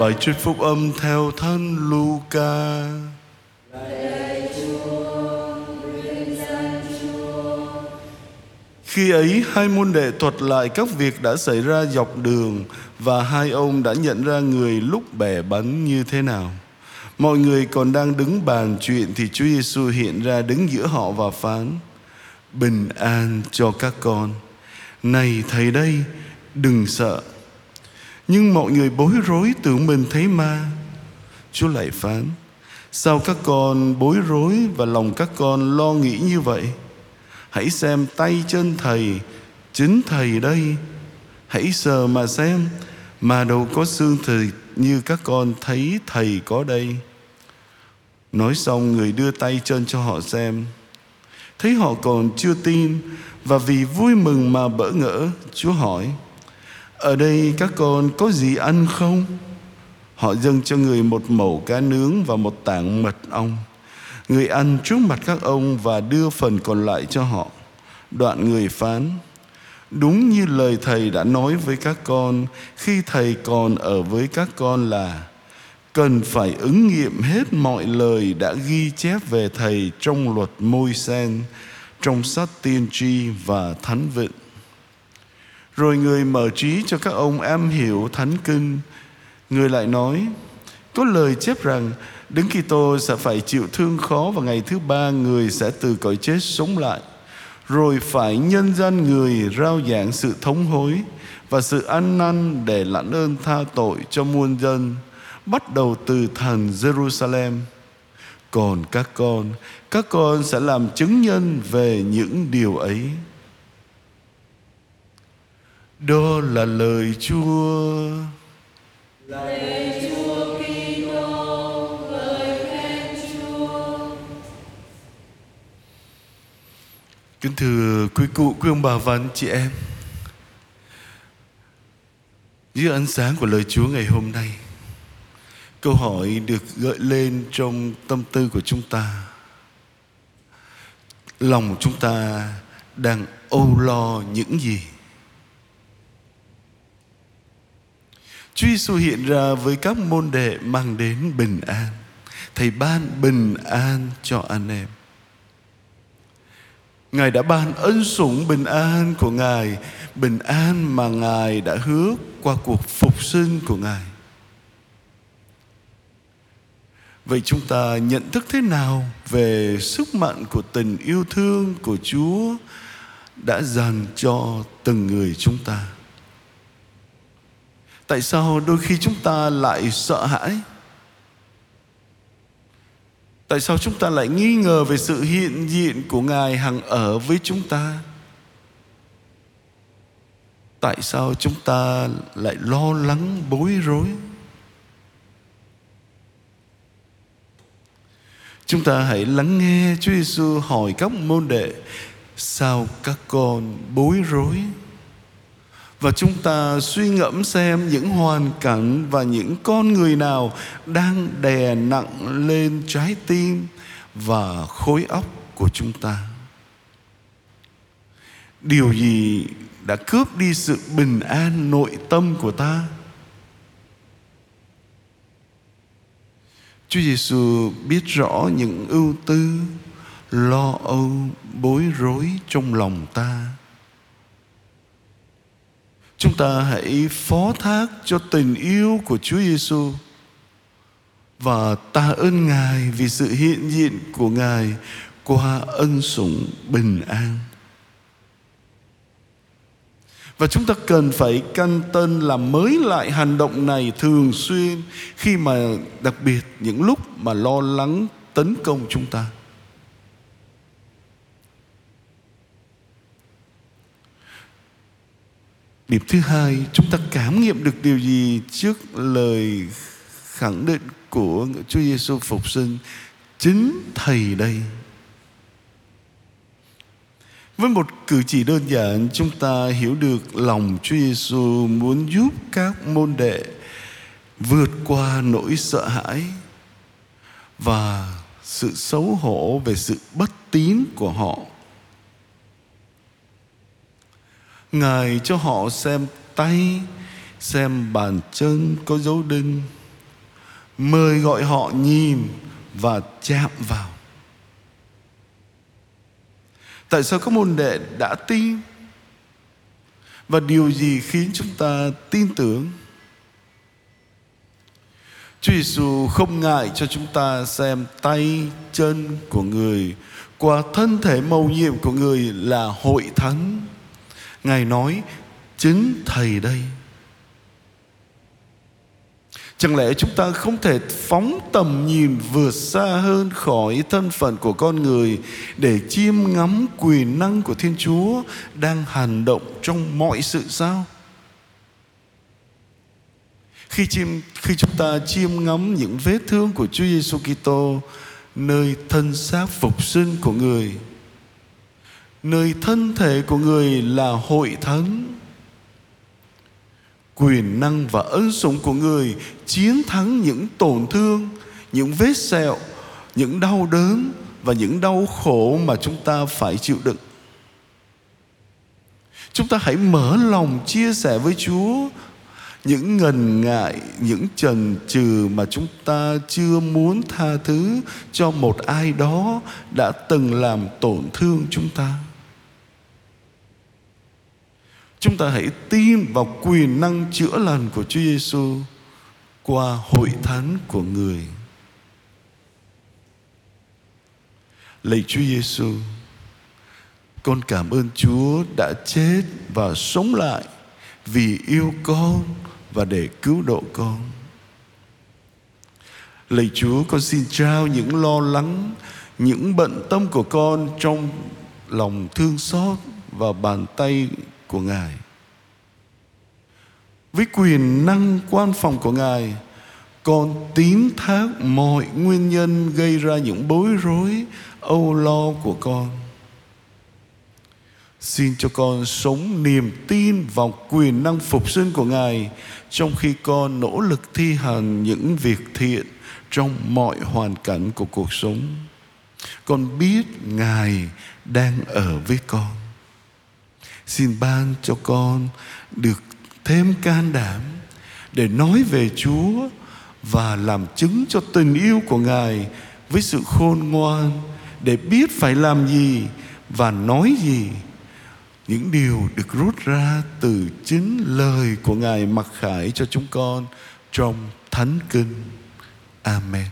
Bài trích phúc âm theo thân Luca. Khi ấy hai môn đệ thuật lại các việc đã xảy ra dọc đường và hai ông đã nhận ra người lúc bẻ bánh như thế nào. Mọi người còn đang đứng bàn chuyện thì Chúa Giêsu hiện ra đứng giữa họ và phán: Bình an cho các con. Này thầy đây, đừng sợ. Nhưng mọi người bối rối tưởng mình thấy ma. Chúa lại phán: Sao các con bối rối và lòng các con lo nghĩ như vậy? Hãy xem tay chân thầy, chính thầy đây. Hãy sờ mà xem, mà đâu có xương thịt như các con thấy thầy có đây. Nói xong người đưa tay chân cho họ xem. Thấy họ còn chưa tin và vì vui mừng mà bỡ ngỡ, Chúa hỏi: ở đây các con có gì ăn không? Họ dâng cho người một mẩu cá nướng và một tảng mật ong. Người ăn trước mặt các ông và đưa phần còn lại cho họ. Đoạn người phán, đúng như lời thầy đã nói với các con khi thầy còn ở với các con là cần phải ứng nghiệm hết mọi lời đã ghi chép về thầy trong luật môi sen, trong sách tiên tri và thánh vịnh. Rồi người mở trí cho các ông am hiểu thánh kinh. Người lại nói, có lời chép rằng Đức Kitô sẽ phải chịu thương khó và ngày thứ ba người sẽ từ cõi chết sống lại. Rồi phải nhân dân người rao giảng sự thống hối và sự ăn năn để lãnh ơn tha tội cho muôn dân, bắt đầu từ thành Jerusalem. Còn các con, các con sẽ làm chứng nhân về những điều ấy. Đó là lời Chúa. Lời Chúa Kitô, lời khen Chúa. Kính thưa quý cụ, quý ông bà và anh chị em Dưới ánh sáng của lời Chúa ngày hôm nay Câu hỏi được gợi lên trong tâm tư của chúng ta Lòng chúng ta đang âu lo những gì? Chúa Giêsu hiện ra với các môn đệ mang đến bình an. Thầy ban bình an cho anh em. Ngài đã ban ân sủng bình an của Ngài, Bình an mà Ngài đã hứa qua cuộc phục sinh của Ngài. Vậy chúng ta nhận thức thế nào về sức mạnh của tình yêu thương của Chúa đã dành cho từng người chúng ta? Tại sao đôi khi chúng ta lại sợ hãi? Tại sao chúng ta lại nghi ngờ về sự hiện diện của Ngài hằng ở với chúng ta? Tại sao chúng ta lại lo lắng, bối rối? Chúng ta hãy lắng nghe Chúa Giêsu hỏi các môn đệ, sao các con bối rối? Và chúng ta suy ngẫm xem những hoàn cảnh và những con người nào đang đè nặng lên trái tim và khối óc của chúng ta điều gì đã cướp đi sự bình an nội tâm của ta Chúa Giêsu biết rõ những ưu tư, lo âu, bối rối trong lòng ta. Chúng ta hãy phó thác cho tình yêu của Chúa Giêsu và tạ ơn Ngài vì sự hiện diện của Ngài qua ân sủng bình an. Và chúng ta cần phải căn tân làm mới lại hành động này thường xuyên khi mà đặc biệt những lúc mà lo lắng tấn công chúng ta. Điểm thứ hai, chúng ta cảm nghiệm được điều gì trước lời khẳng định của Chúa Giêsu phục sinh? Chính Thầy đây. Với một cử chỉ đơn giản, chúng ta hiểu được lòng Chúa Giêsu muốn giúp các môn đệ vượt qua nỗi sợ hãi và sự xấu hổ về sự bất tín của họ Ngài cho họ xem tay, xem bàn chân có dấu đinh. mời gọi họ nhìn và chạm vào tại sao các môn đệ đã tin và điều gì khiến chúng ta tin tưởng Chúa Giêsu không ngại cho chúng ta xem tay chân của người qua thân thể mầu nhiệm của người là hội thánh. Ngài nói chính thầy đây. Chẳng lẽ chúng ta không thể phóng tầm nhìn vượt xa hơn khỏi thân phận của con người để chiêm ngắm quyền năng của Thiên Chúa đang hành động trong mọi sự sao? Khi chiêm khi chúng ta chiêm ngắm những vết thương của Chúa Giêsu Kitô nơi thân xác phục sinh của người, nơi thân thể của người là hội thánh. Quyền năng và ân sủng của người chiến thắng những tổn thương, những vết sẹo, những đau đớn và những đau khổ mà chúng ta phải chịu đựng. Chúng ta hãy mở lòng chia sẻ với chúa những ngần ngại, những trần trừ mà chúng ta chưa muốn tha thứ cho một ai đó đã từng làm tổn thương chúng ta. Chúng ta hãy tin vào quyền năng chữa lành của Chúa Giêsu qua hội thánh của người. Lạy Chúa Giêsu, con cảm ơn Chúa đã chết và sống lại vì yêu con và để cứu độ con. Lạy Chúa, con xin trao những lo lắng, những bận tâm của con trong lòng thương xót và bàn tay của Ngài. Với quyền năng quan phòng của Ngài, con tín thác mọi nguyên nhân gây ra những bối rối, âu lo của con. Xin cho con sống niềm tin vào quyền năng phục sinh của Ngài trong khi con nỗ lực thi hành những việc thiện trong mọi hoàn cảnh của cuộc sống. Con biết Ngài đang ở với con xin ban cho con được thêm can đảm để nói về Chúa và làm chứng cho tình yêu của Ngài với sự khôn ngoan để biết phải làm gì và nói gì những điều được rút ra từ chính lời của Ngài mặc khải cho chúng con trong thánh kinh. Amen.